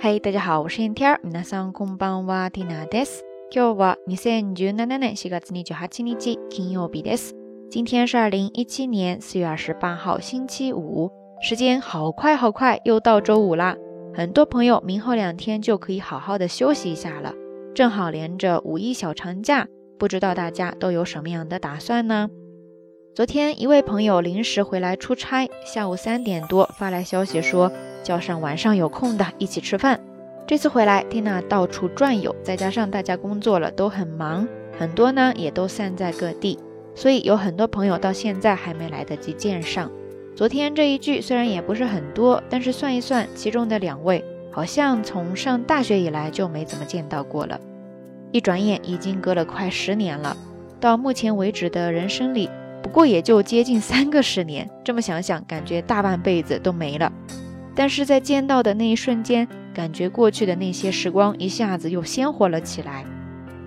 嗨，大家好，我是燕天。皆さんこんばんは、ティナです。今日は二千十七年四月二十八日、金曜日です。今天是二零一七年四月二十八号星期五，时间好快好快，又到周五啦。很多朋友明后两天就可以好好的休息一下了，正好连着五一小长假，不知道大家都有什么样的打算呢？昨天一位朋友临时回来出差，下午三点多发来消息说。叫上晚上有空的一起吃饭。这次回来，蒂娜到处转悠，再加上大家工作了都很忙，很多呢也都散在各地，所以有很多朋友到现在还没来得及见上。昨天这一句虽然也不是很多，但是算一算，其中的两位好像从上大学以来就没怎么见到过了。一转眼已经隔了快十年了，到目前为止的人生里，不过也就接近三个十年。这么想想，感觉大半辈子都没了。但是在见到的那一瞬间，感觉过去的那些时光一下子又鲜活了起来。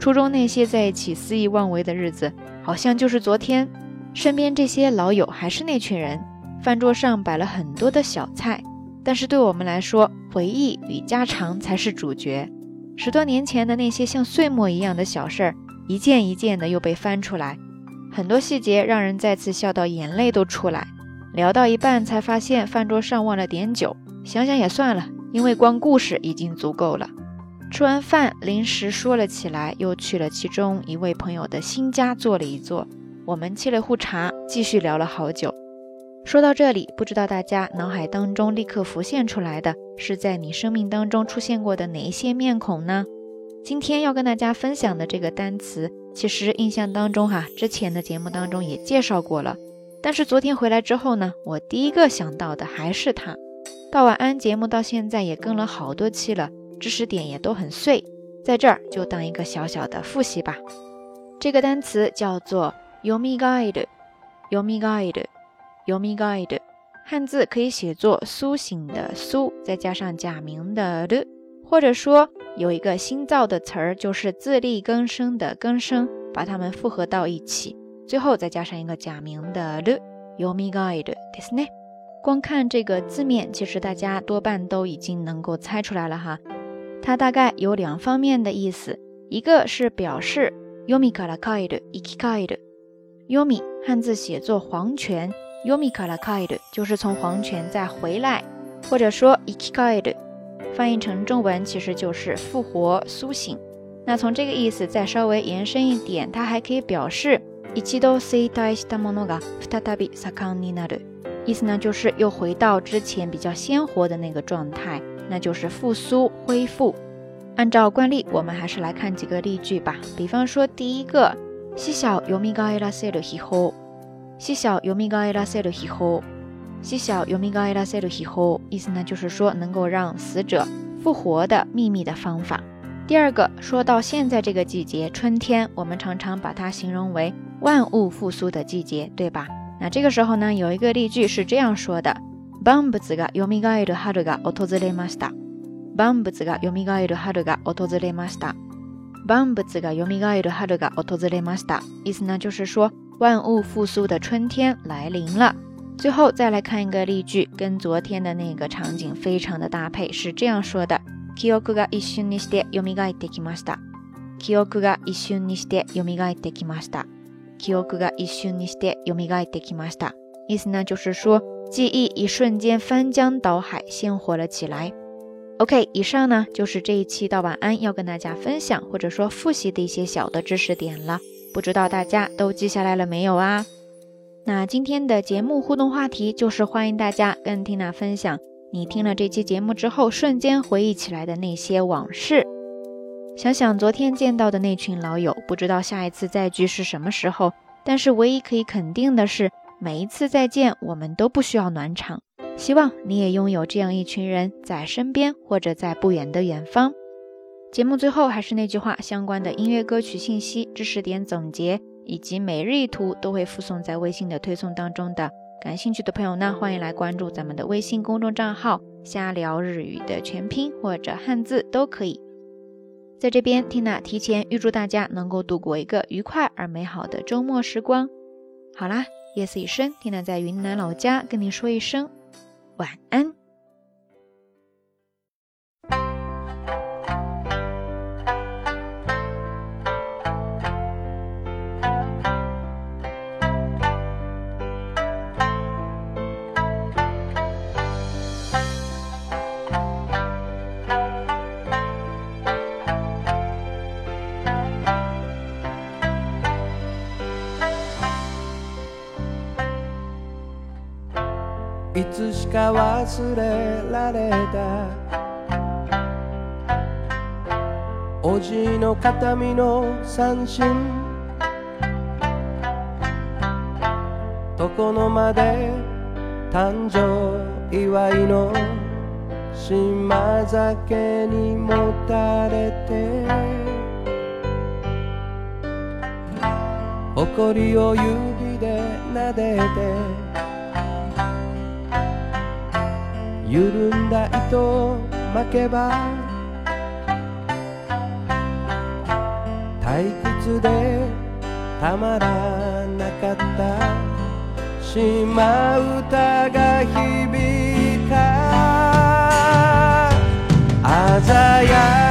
初中那些在一起肆意妄为的日子，好像就是昨天。身边这些老友还是那群人，饭桌上摆了很多的小菜，但是对我们来说，回忆与家常才是主角。十多年前的那些像碎末一样的小事儿，一件一件的又被翻出来，很多细节让人再次笑到眼泪都出来。聊到一半才发现饭桌上忘了点酒，想想也算了，因为光故事已经足够了。吃完饭，临时说了起来，又去了其中一位朋友的新家坐了一坐。我们沏了壶茶，继续聊了好久。说到这里，不知道大家脑海当中立刻浮现出来的是在你生命当中出现过的哪一些面孔呢？今天要跟大家分享的这个单词，其实印象当中哈，之前的节目当中也介绍过了。但是昨天回来之后呢，我第一个想到的还是他。到晚安节目到现在也更了好多期了，知识点也都很碎，在这儿就当一个小小的复习吧。这个单词叫做 “yomi guide”，yomi guide，yomi guide，汉字可以写作“苏醒”的“苏”，再加上假名的的”，或者说有一个新造的词儿就是“自力更生”的“更生”，把它们复合到一起。最后再加上一个假名的 “u”，Yomi gaide d e s e 光看这个字面，其实大家多半都已经能够猜出来了哈。它大概有两方面的意思，一个是表示 “Yomi kara k a i d e i k i k a i d e y o m i 汉字写作“黄泉 ”，Yomi kara k a i d e 就是从黄泉再回来，或者说 i k i k a i d e 翻译成中文其实就是复活、苏醒。那从这个意思再稍微延伸一点，它还可以表示。一度退したものが再び盛んになる。意思呢，就是又回到之前比较鲜活的那个状态，那就是复苏、恢复。按照惯例，我们还是来看几个例句吧。比方说，第一个细小由ミガエラせるひほ，细小由ミガエラせるひほ，细小由ミガエラせるひほ。意思呢，就是说能够让死者复活的秘密的方法。第二个，说到现在这个季节，春天，我们常常把它形容为。万物复苏的季节，对吧？那这个时候呢，有一个例句是这样说的：万物が蘇る春が訪れました。万物が蘇る春が訪れました。万物が蘇る春が訪れました。意思呢，就是说万物复苏的春天来临了。最后再来看一个例句，跟昨天的那个场景非常的搭配，是这样说的：記憶が一瞬にして蘇ってきました。記憶が一瞬にして蘇ってきました。記憶が一瞬にして蘇ってきました。意思呢，就是說記憶一瞬間翻江倒海，鮮活了起來。OK，以上呢就是這一期到晚安要跟大家分享，或者说複習的一些小的知識點了。不知道大家都記下來了沒有啊？那今天的節目互動話題就是歡迎大家跟 Tina 分享你聽了這期節目之後，瞬間回忆起來的那些往事。想想昨天见到的那群老友，不知道下一次再聚是什么时候。但是唯一可以肯定的是，每一次再见，我们都不需要暖场。希望你也拥有这样一群人在身边，或者在不远的远方。节目最后还是那句话，相关的音乐歌曲信息、知识点总结以及每日一图都会附送在微信的推送当中的。感兴趣的朋友呢，欢迎来关注咱们的微信公众账号“瞎聊日语”的全拼或者汉字都可以。在这边，Tina 提前预祝大家能够度过一个愉快而美好的周末时光。好啦，夜色已深，Tina 在云南老家跟你说一声晚安。か忘れられたおじいの形見の三振床の間で誕生祝いの島酒にもたれて誇りを指で撫でて緩んだ糸巻けば退屈でたまらなかった島唄が響いた鮮やか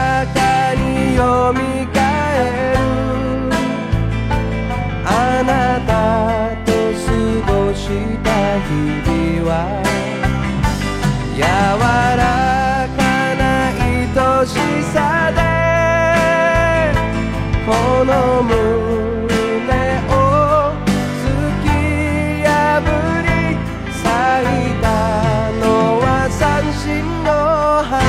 の胸を突き破り咲いたのは三振の花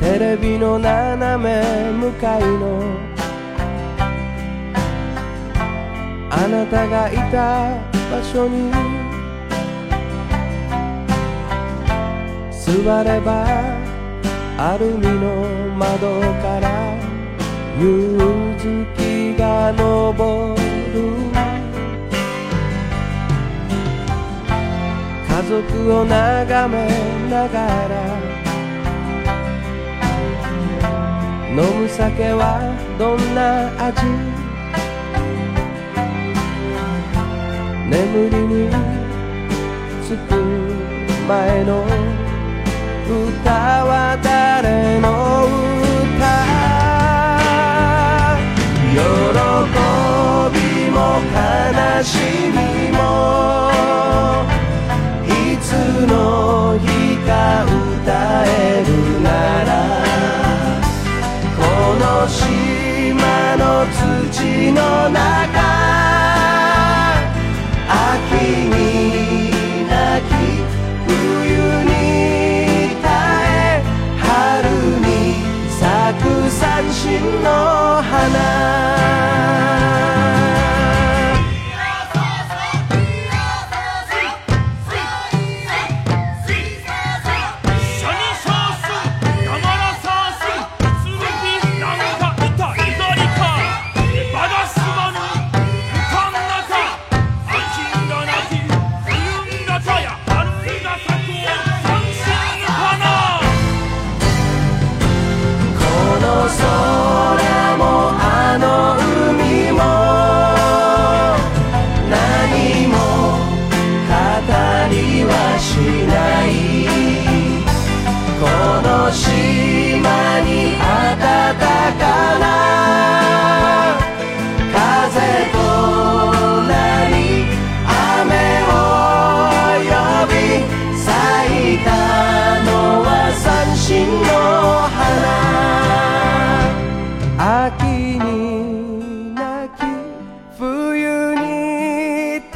テレビの斜め向かいのあなたがいた場所に座ればアルミの窓から夕月が昇る家族を眺めながら飲む酒はどんな味眠りにつく前の歌は誰の歌喜びも悲しみもいつの日か歌えるならこの島の土の中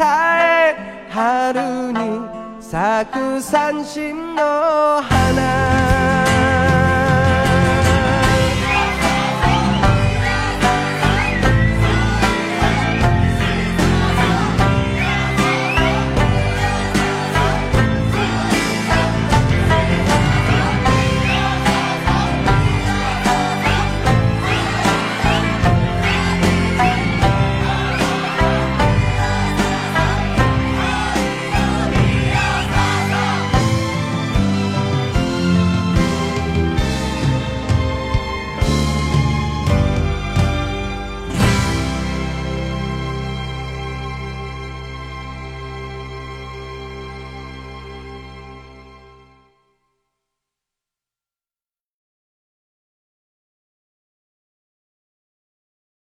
たえ春に咲く三振の花